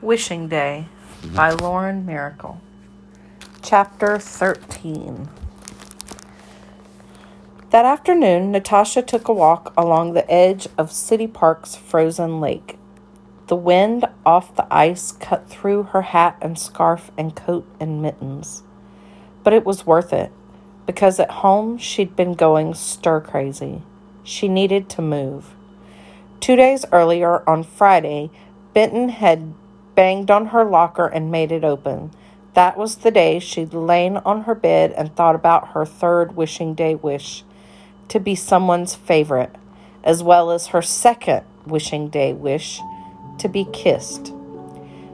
Wishing Day by Lauren Myracle. Chapter 13. That afternoon, Natasha took a walk along the edge of City Park's frozen lake. The wind off the ice cut through her hat and scarf and coat and mittens. But it was worth it, because at home she'd been going stir crazy. She needed to move. Two days earlier, on Friday, Benton had banged on her locker and made it open. That was the day she'd lain on her bed and thought about her third wishing day wish to be someone's favorite, as well as her second wishing day wish to be kissed.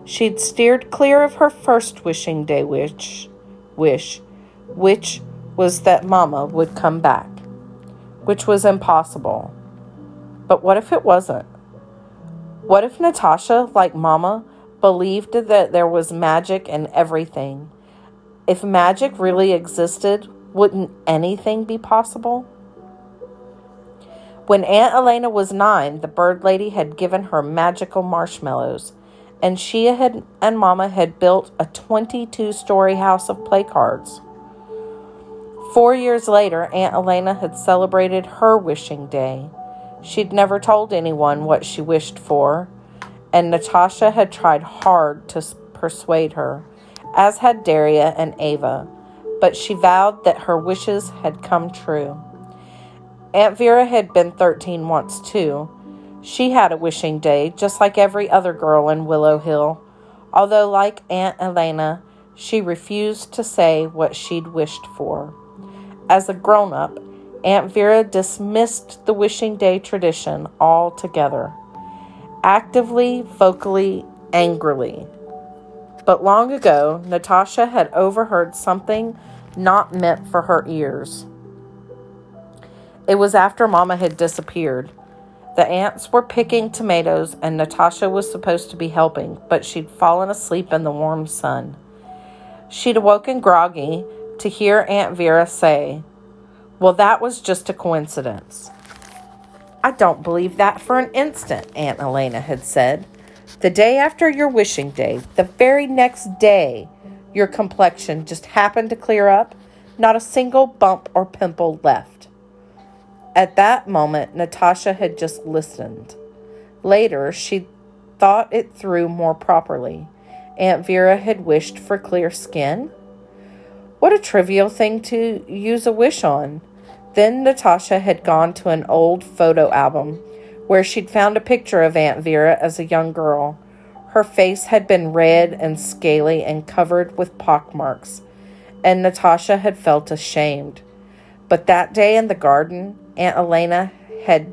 She'd steered clear of her first wishing day wish, wish, which was that Mama would come back, which was impossible. But what if it wasn't? What if Natasha, like Mama, believed that there was magic in everything? If magic really existed, wouldn't anything be possible? When Aunt Elena was nine, the bird lady had given her magical marshmallows, and she had, and Mama had built a 22 story house of play cards. Four years later, Aunt Elena had celebrated her wishing day. She'd never told anyone what she wished for, and Natasha had tried hard to persuade her, as had Daria and Ava, but she vowed that her wishes had come true. Aunt Vera had been 13 once, too. She had a wishing day, just like every other girl in Willow Hill, although, like Aunt Elena, she refused to say what she'd wished for. As a grown up, Aunt Vera dismissed the wishing day tradition altogether, actively, vocally, angrily. But long ago, Natasha had overheard something not meant for her ears. It was after Mama had disappeared. The ants were picking tomatoes, and Natasha was supposed to be helping, but she'd fallen asleep in the warm sun. She'd awoken groggy to hear Aunt Vera say, Well, that was just a coincidence. I don't believe that for an instant, Aunt Elena had said. The day after your wishing day, the very next day, your complexion just happened to clear up, not a single bump or pimple left. At that moment, Natasha had just listened. Later, she thought it through more properly. Aunt Vera had wished for clear skin. What a trivial thing to use a wish on. Then Natasha had gone to an old photo album where she'd found a picture of Aunt Vera as a young girl. Her face had been red and scaly and covered with pockmarks, and Natasha had felt ashamed. But that day in the garden, Aunt Elena had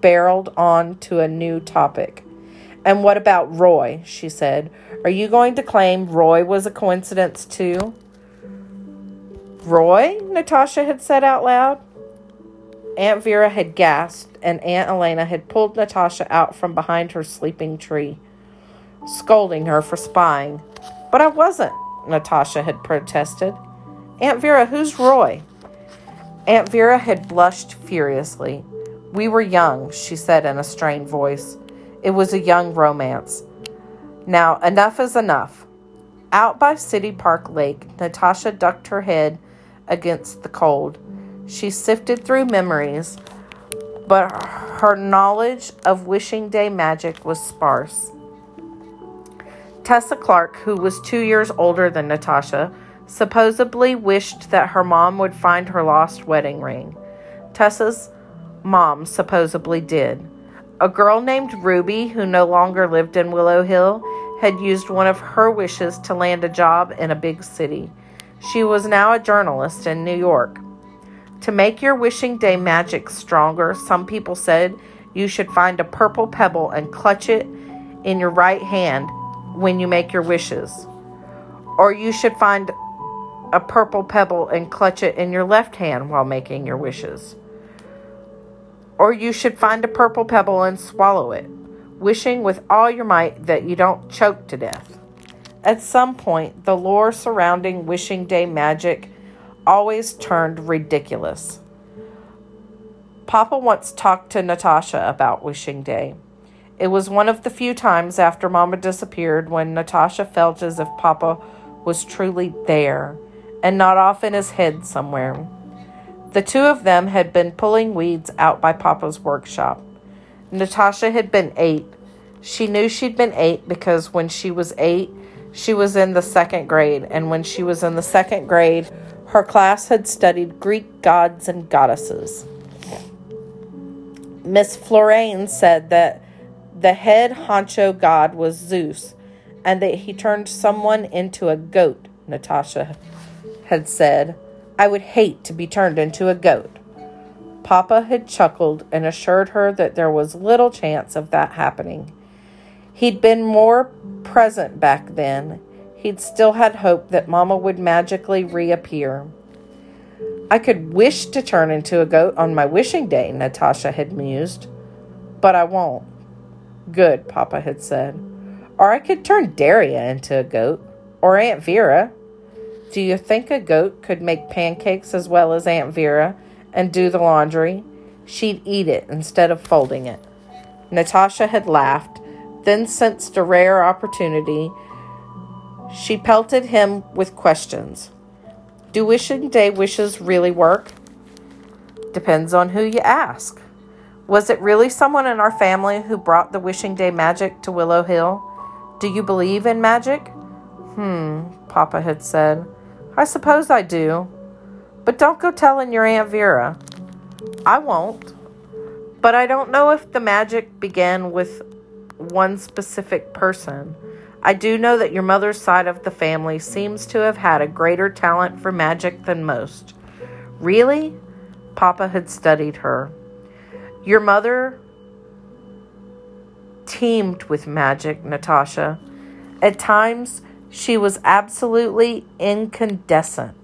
barreled on to a new topic. And what about Roy? she said. Are you going to claim Roy was a coincidence too? Roy? Natasha had said out loud. Aunt Vera had gasped, and Aunt Elena had pulled Natasha out from behind her sleeping tree, scolding her for spying. But I wasn't, Natasha had protested. Aunt Vera, who's Roy? Aunt Vera had blushed furiously. We were young, she said in a strained voice. It was a young romance. Now, enough is enough. Out by City Park Lake, Natasha ducked her head against the cold. She sifted through memories, but her knowledge of wishing day magic was sparse. Tessa Clark, who was two years older than Natasha, supposedly wished that her mom would find her lost wedding ring. Tessa's mom supposedly did. A girl named Ruby, who no longer lived in Willow Hill, had used one of her wishes to land a job in a big city. She was now a journalist in New York. To make your wishing day magic stronger, some people said you should find a purple pebble and clutch it in your right hand when you make your wishes. Or you should find a purple pebble and clutch it in your left hand while making your wishes. Or you should find a purple pebble and swallow it, wishing with all your might that you don't choke to death. At some point, the lore surrounding wishing day magic always turned ridiculous. Papa once talked to Natasha about wishing day. It was one of the few times after Mama disappeared when Natasha felt as if Papa was truly there and not off in his head somewhere. The two of them had been pulling weeds out by Papa's workshop. Natasha had been eight. She knew she'd been eight because when she was eight, she was in the second grade, and when she was in the second grade, her class had studied Greek gods and goddesses. Miss Florane said that the head honcho god was Zeus and that he turned someone into a goat, Natasha had said. I would hate to be turned into a goat. Papa had chuckled and assured her that there was little chance of that happening. He'd been more present back then. He'd still had hope that Mama would magically reappear. I could wish to turn into a goat on my wishing day, Natasha had mused. But I won't. Good, Papa had said. Or I could turn Daria into a goat. Or Aunt Vera. Do you think a goat could make pancakes as well as Aunt Vera and do the laundry? She'd eat it instead of folding it. Natasha had laughed, then sensed a rare opportunity. She pelted him with questions. Do wishing day wishes really work? Depends on who you ask. Was it really someone in our family who brought the wishing day magic to Willow Hill? Do you believe in magic? Hmm, Papa had said. I suppose I do. But don't go telling your Aunt Vera. I won't. But I don't know if the magic began with one specific person. I do know that your mother's side of the family seems to have had a greater talent for magic than most. Really? Papa had studied her. Your mother teemed with magic, Natasha. At times, she was absolutely incandescent.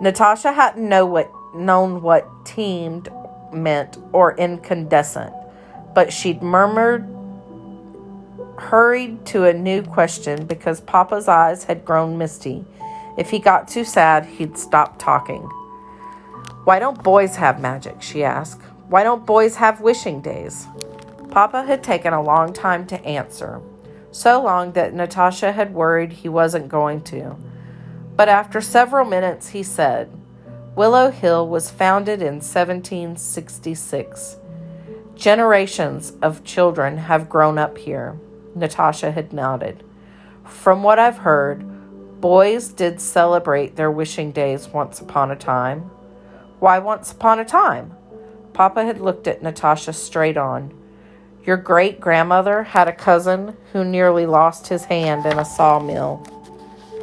Natasha hadn't know what, known what teemed meant or incandescent, but she'd murmured, hurried to a new question because Papa's eyes had grown misty. If he got too sad, he'd stop talking. Why don't boys have magic? she asked. Why don't boys have wishing days? Papa had taken a long time to answer so long that Natasha had worried he wasn't going to. But after several minutes, he said, Willow Hill was founded in 1766. Generations of children have grown up here. Natasha had nodded. From what I've heard, boys did celebrate their wishing days once upon a time. Why once upon a time? Papa had looked at Natasha straight on. Your great grandmother had a cousin who nearly lost his hand in a sawmill.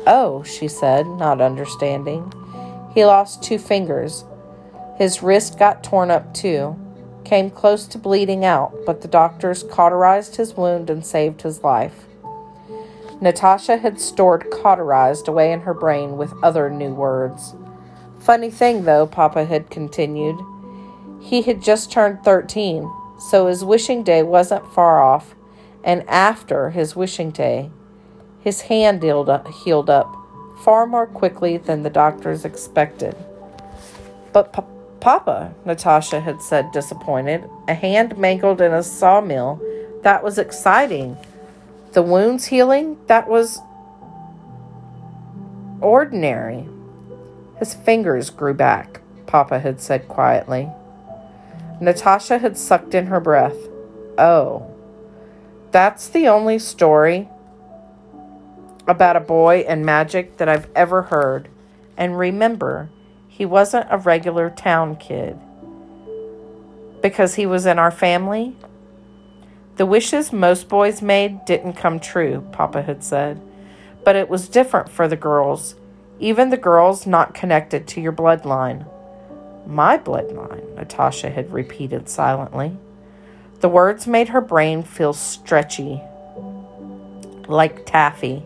Oh, she said, not understanding. He lost two fingers. His wrist got torn up too. Came close to bleeding out, but the doctors cauterized his wound and saved his life. Natasha had stored cauterized away in her brain with other new words. Funny thing, though, Papa had continued. He had just turned 13 so his wishing day wasn't far off, and after his wishing day, his hand healed up, healed up far more quickly than the doctors expected. But pa- Papa, Natasha had said, disappointed, a hand mangled in a sawmill, that was exciting. The wounds healing, that was ordinary. His fingers grew back, Papa had said quietly. Natasha had sucked in her breath. Oh, that's the only story about a boy and magic that I've ever heard. And remember, he wasn't a regular town kid. Because he was in our family? The wishes most boys made didn't come true, Papa had said. But it was different for the girls, even the girls not connected to your bloodline. My bloodline, Natasha had repeated silently. The words made her brain feel stretchy, like taffy.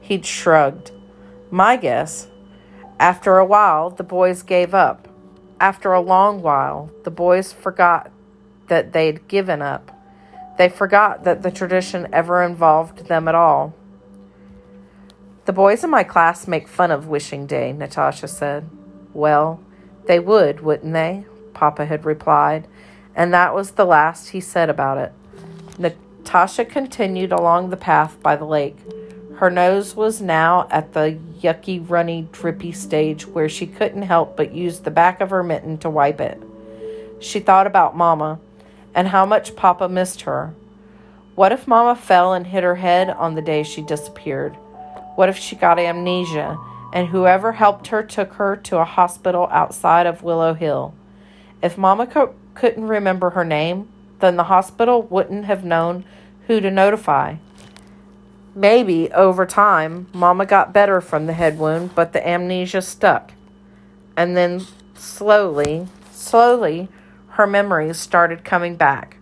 He'd shrugged. My guess. After a while, the boys gave up. After a long while, the boys forgot that they'd given up. They forgot that the tradition ever involved them at all. The boys in my class make fun of Wishing Day, Natasha said. Well, they would, wouldn't they? Papa had replied, And that was the last he said about it. Natasha continued along the path by the lake. Her nose was now at the yucky, runny, drippy stage where she couldn't help but use the back of her mitten to wipe it. She thought about Mama and how much Papa missed her. What if Mama fell and hit her head on the day she disappeared? What if she got amnesia and whoever helped her took her to a hospital outside of Willow Hill? If Mama co- couldn't remember her name, then the hospital wouldn't have known who to notify. Maybe over time, Mama got better from the head wound, but the amnesia stuck. And then slowly, slowly, her memories started coming back.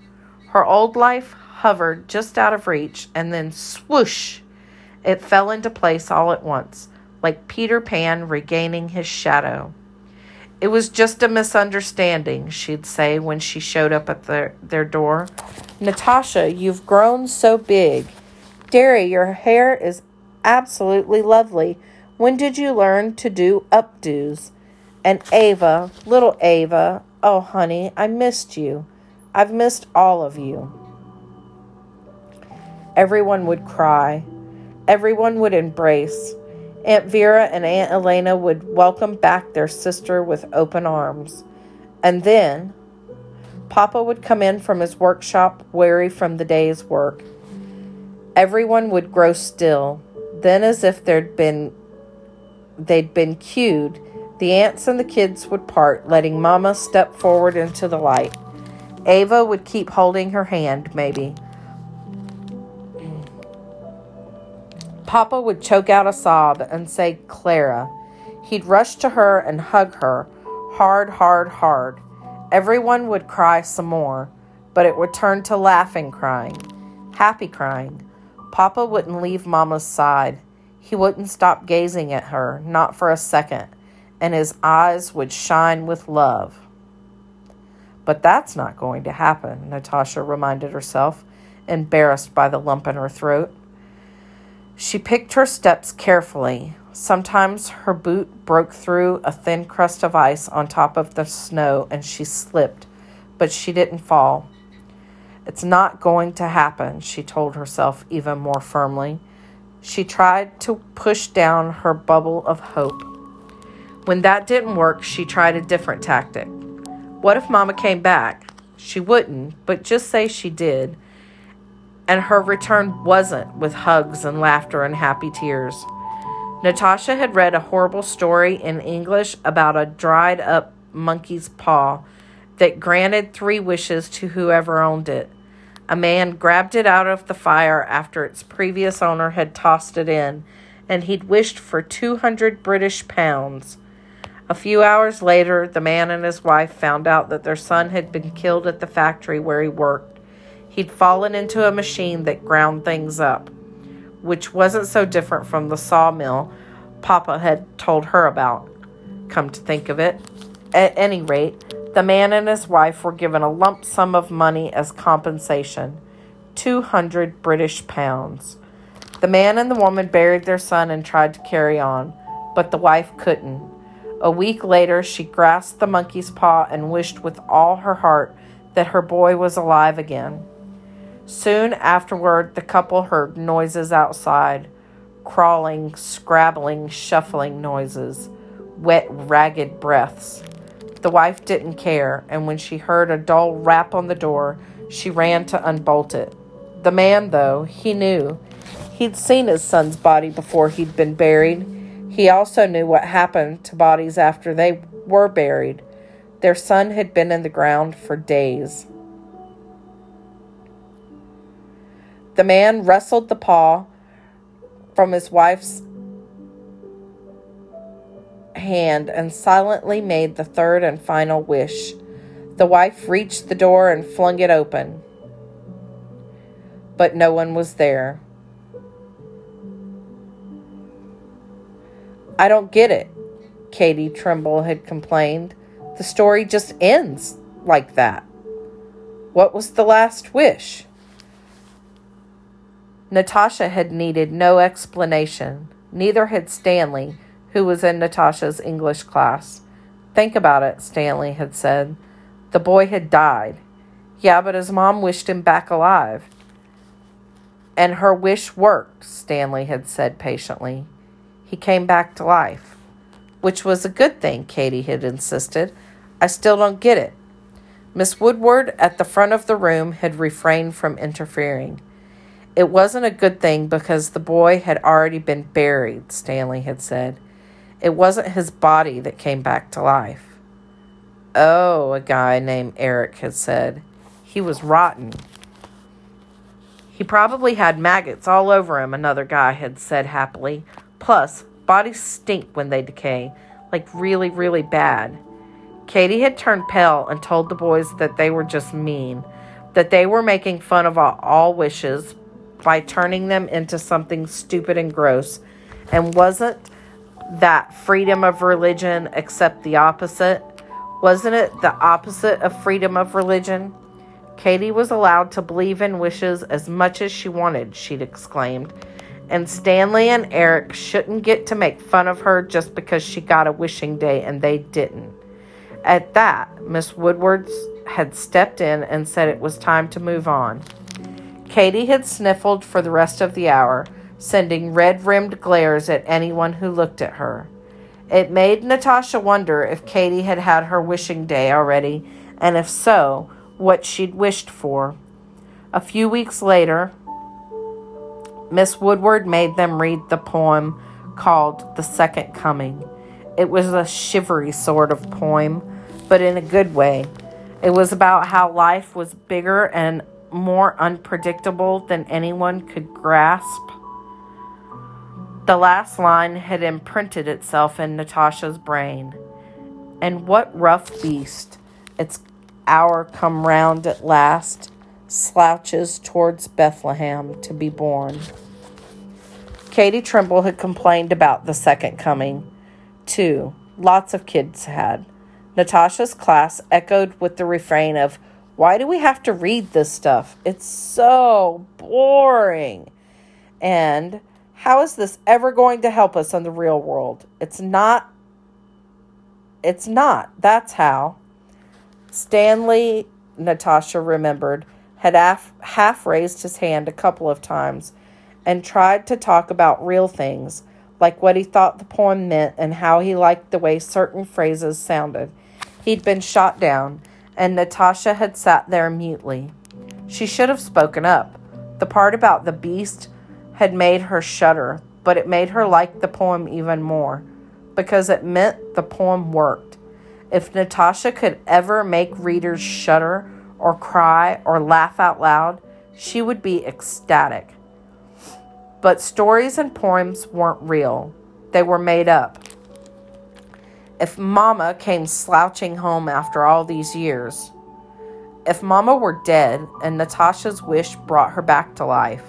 Her old life hovered just out of reach, and then swoosh, it fell into place all at once, like Peter Pan regaining his shadow. It was just a misunderstanding, she'd say when she showed up at their, their door. Natasha, you've grown so big. Derry, your hair is absolutely lovely. When did you learn to do updos? And Ava, little Ava, oh, honey, I missed you. I've missed all of you. Everyone would cry. Everyone would embrace. Aunt Vera and Aunt Elena would welcome back their sister with open arms. And then Papa would come in from his workshop weary from the day's work. Everyone would grow still. Then as if there'd been they'd been cued, the aunts and the kids would part, letting Mama step forward into the light. Ava would keep holding her hand, maybe. Papa would choke out a sob and say, Clara. He'd rush to her and hug her, hard, hard, hard. Everyone would cry some more, but it would turn to laughing crying, happy crying. Papa wouldn't leave Mama's side. He wouldn't stop gazing at her, not for a second, and his eyes would shine with love. But that's not going to happen, Natasha reminded herself, embarrassed by the lump in her throat. She picked her steps carefully. Sometimes her boot broke through a thin crust of ice on top of the snow and she slipped, but she didn't fall. It's not going to happen, she told herself even more firmly. She tried to push down her bubble of hope. When that didn't work, she tried a different tactic. What if Mama came back? She wouldn't, but just say she did and her return wasn't with hugs and laughter and happy tears. Natasha had read a horrible story in English about a dried up monkey's paw that granted three wishes to whoever owned it. A man grabbed it out of the fire after its previous owner had tossed it in, and he'd wished for 200 British pounds. A few hours later, the man and his wife found out that their son had been killed at the factory where he worked. He'd fallen into a machine that ground things up, which wasn't so different from the sawmill Papa had told her about. Come to think of it. At any rate, the man and his wife were given a lump sum of money as compensation 200 British pounds. The man and the woman buried their son and tried to carry on, but the wife couldn't. A week later, she grasped the monkey's paw and wished with all her heart that her boy was alive again. Soon afterward, the couple heard noises outside crawling, scrabbling, shuffling noises, wet, ragged breaths. The wife didn't care, and when she heard a dull rap on the door, she ran to unbolt it. The man, though, he knew. He'd seen his son's body before he'd been buried. He also knew what happened to bodies after they were buried. Their son had been in the ground for days. The man wrestled the paw from his wife's hand and silently made the third and final wish. The wife reached the door and flung it open, but no one was there. I don't get it, Katie Trimble had complained. The story just ends like that. What was the last wish? Natasha had needed no explanation. Neither had Stanley, who was in Natasha's English class. Think about it, Stanley had said. The boy had died. Yeah, but his mom wished him back alive. And her wish worked, Stanley had said patiently. He came back to life, which was a good thing, Katie had insisted. I still don't get it. Miss Woodward at the front of the room had refrained from interfering. It wasn't a good thing because the boy had already been buried, Stanley had said. It wasn't his body that came back to life. Oh, a guy named Eric had said. He was rotten. He probably had maggots all over him, another guy had said happily. Plus, bodies stink when they decay, like really, really bad. Katie had turned pale and told the boys that they were just mean, that they were making fun of all, wishes by turning them into something stupid and gross. And wasn't that freedom of religion except the opposite? Wasn't it the opposite of freedom of religion? Katie was allowed to believe in wishes as much as she wanted, she'd exclaimed. And Stanley and Eric shouldn't get to make fun of her just because she got a wishing day and they didn't. At that, Miss Woodward had stepped in and said it was time to move on. Katie had sniffled for the rest of the hour, sending red rimmed glares at anyone who looked at her. It made Natasha wonder if Katie had had her wishing day already, and if so, what she'd wished for. A few weeks later, Miss Woodward made them read the poem called The Second Coming. It was a shivery sort of poem, but in a good way. It was about how life was bigger and more unpredictable than anyone could grasp. The last line had imprinted itself in Natasha's brain. And what rough beast, its hour come round at last, slouches towards Bethlehem to be born. Katie Trimble had complained about the second coming, too. Lots of kids had. Natasha's class echoed with the refrain of, why do we have to read this stuff? It's so boring. And how is this ever going to help us in the real world? It's not. It's not. That's how. Stanley, Natasha remembered, had half, half raised his hand a couple of times and tried to talk about real things, like what he thought the poem meant and how he liked the way certain phrases sounded. He'd been shot down and Natasha had sat there mutely. She should have spoken up. The part about the beast had made her shudder, but it made her like the poem even more because it meant the poem worked. If Natasha could ever make readers shudder or cry or laugh out loud, she would be ecstatic. But stories and poems weren't real, they were made up if Mama came slouching home after all these years, if Mama were dead and Natasha's wish brought her back to life.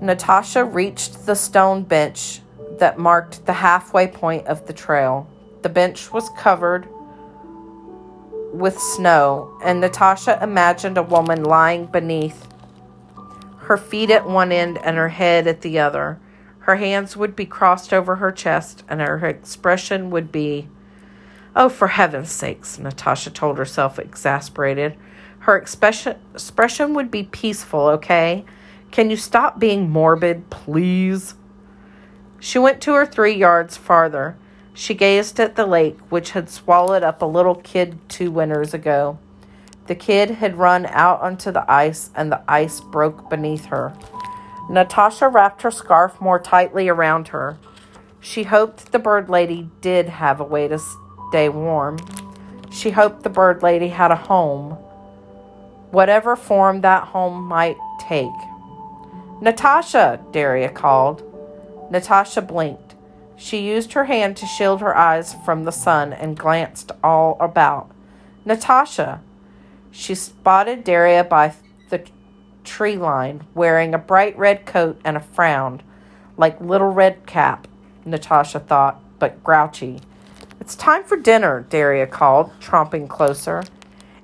Natasha reached the stone bench that marked the halfway point of the trail. The bench was covered with snow, and Natasha imagined a woman lying beneath, her feet at one end and her head at the other. Her hands would be crossed over her chest, and her expression would be, Oh, for heaven's sakes, Natasha told herself, exasperated. Her expression, would be peaceful, okay? Can you stop being morbid, please? She went two or three yards farther. She gazed at the lake, which had swallowed up a little kid two winters ago. The kid had run out onto the ice, and the ice broke beneath her. Natasha wrapped her scarf more tightly around her. She hoped the bird lady did have a way to stay warm. She hoped the bird lady had a home, whatever form that home might take. Natasha, Daria called. Natasha blinked. She used her hand to shield her eyes from the sun and glanced all about. Natasha. She spotted Daria by the tree line, wearing a bright red coat and a frown, like Little Red Cap, Natasha thought, but grouchy. It's time for dinner, Daria called, tromping closer.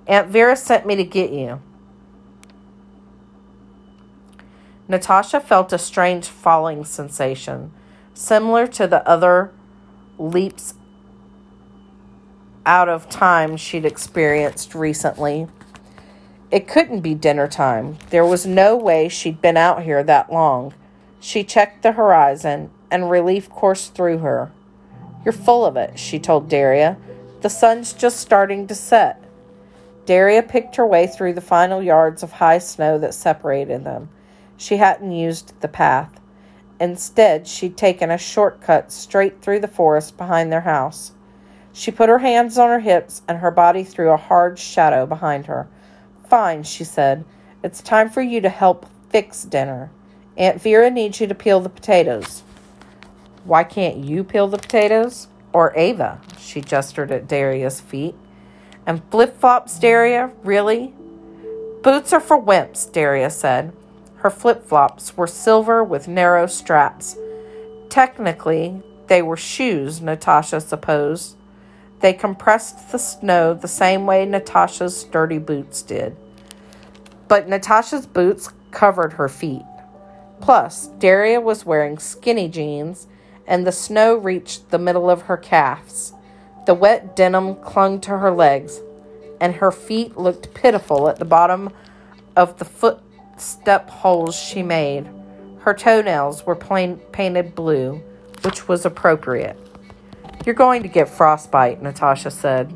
Aunt Vera sent me to get you. Natasha felt a strange falling sensation, similar to the other leaps out of time she'd experienced recently. It couldn't be dinner time. There was no way she'd been out here that long. She checked the horizon, and relief coursed through her. You're full of it, she told Daria. The sun's just starting to set. Daria picked her way through the final yards of high snow that separated them. She hadn't used the path. Instead, she'd taken a shortcut straight through the forest behind their house. She put her hands on her hips and her body threw a hard shadow behind her. Fine, she said. It's time for you to help fix dinner. Aunt Vera needs you to peel the potatoes. Why can't you peel the potatoes? Or Ava? She gestured at Daria's feet. And flip flops, Daria? Really? Boots are for wimps, Daria said. Her flip flops were silver with narrow straps. Technically, they were shoes, Natasha supposed. They compressed the snow the same way Natasha's sturdy boots did. But Natasha's boots covered her feet. Plus, Daria was wearing skinny jeans, and the snow reached the middle of her calves. The wet denim clung to her legs, and her feet looked pitiful at the bottom of the footstep holes she made. Her toenails were plain, painted blue, which was appropriate. You're going to get frostbite, Natasha said.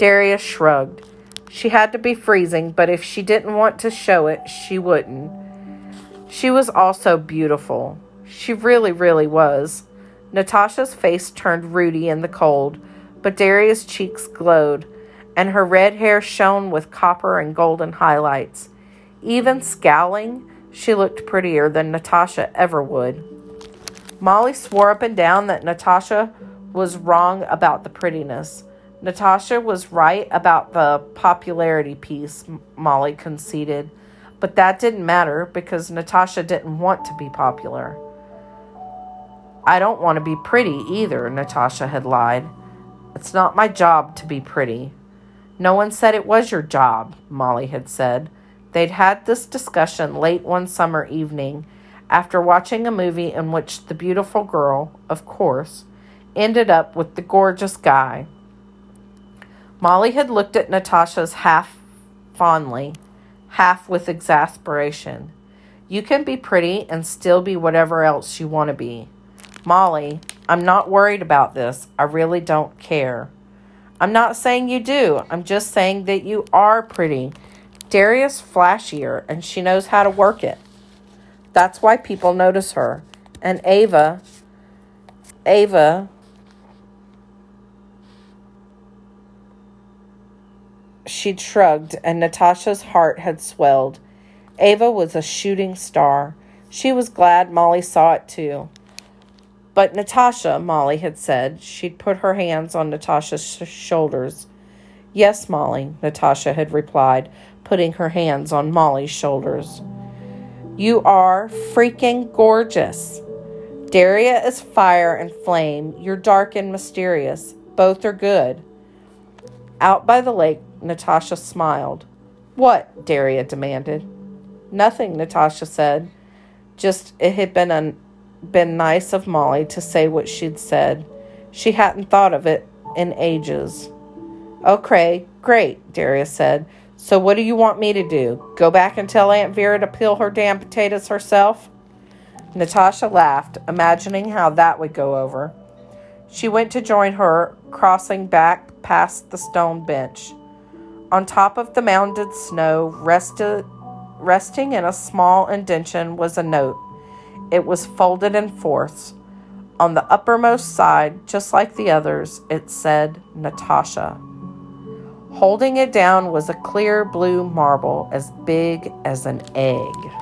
Daria shrugged. She had to be freezing, but if she didn't want to show it, she wouldn't. She was also beautiful. She really, really was. Natasha's face turned ruddy in the cold, but Daria's cheeks glowed, and her red hair shone with copper and golden highlights. Even scowling, she looked prettier than Natasha ever would. Molly swore up and down that Natasha was wrong about the prettiness. Natasha was right about the popularity piece, Molly conceded. But that didn't matter because Natasha didn't want to be popular. I don't want to be pretty either, Natasha had lied. It's not my job to be pretty. No one said it was your job, Molly had said. They'd had this discussion late one summer evening after watching a movie in which the beautiful girl, of course, ended up with the gorgeous guy. Molly had looked at Natasha's half fondly, half with exasperation. You can be pretty and still be whatever else you want to be. Molly, I'm not worried about this. I really don't care. I'm not saying you do. I'm just saying that you are pretty. Daria's flashier and she knows how to work it. That's why people notice her. And Ava, Ava She'd shrugged, and Natasha's heart had swelled. Ava was a shooting star. She was glad Molly saw it too. But Natasha, Molly had said, she'd put her hands on Natasha's sh- shoulders. Yes, Molly, Natasha had replied, putting her hands on Molly's shoulders. You are freaking gorgeous. Daria is fire and flame. You're dark and mysterious. Both are good. Out by the lake, Natasha smiled. What? Daria demanded. Nothing, Natasha said. Just it had been un- been nice of Molly to say what she'd said. She hadn't thought of it in ages. Okay, great, Daria said. So what do you want me to do? Go back and tell Aunt Vera to peel her damn potatoes herself? Natasha laughed, imagining how that would go over. She went to join her, crossing back past the stone bench. On top of the mounded snow, rested, resting in a small indention, was a note. It was folded in fourths. On the uppermost side, just like the others, it said Natasha. Holding it down was a clear blue marble as big as an egg.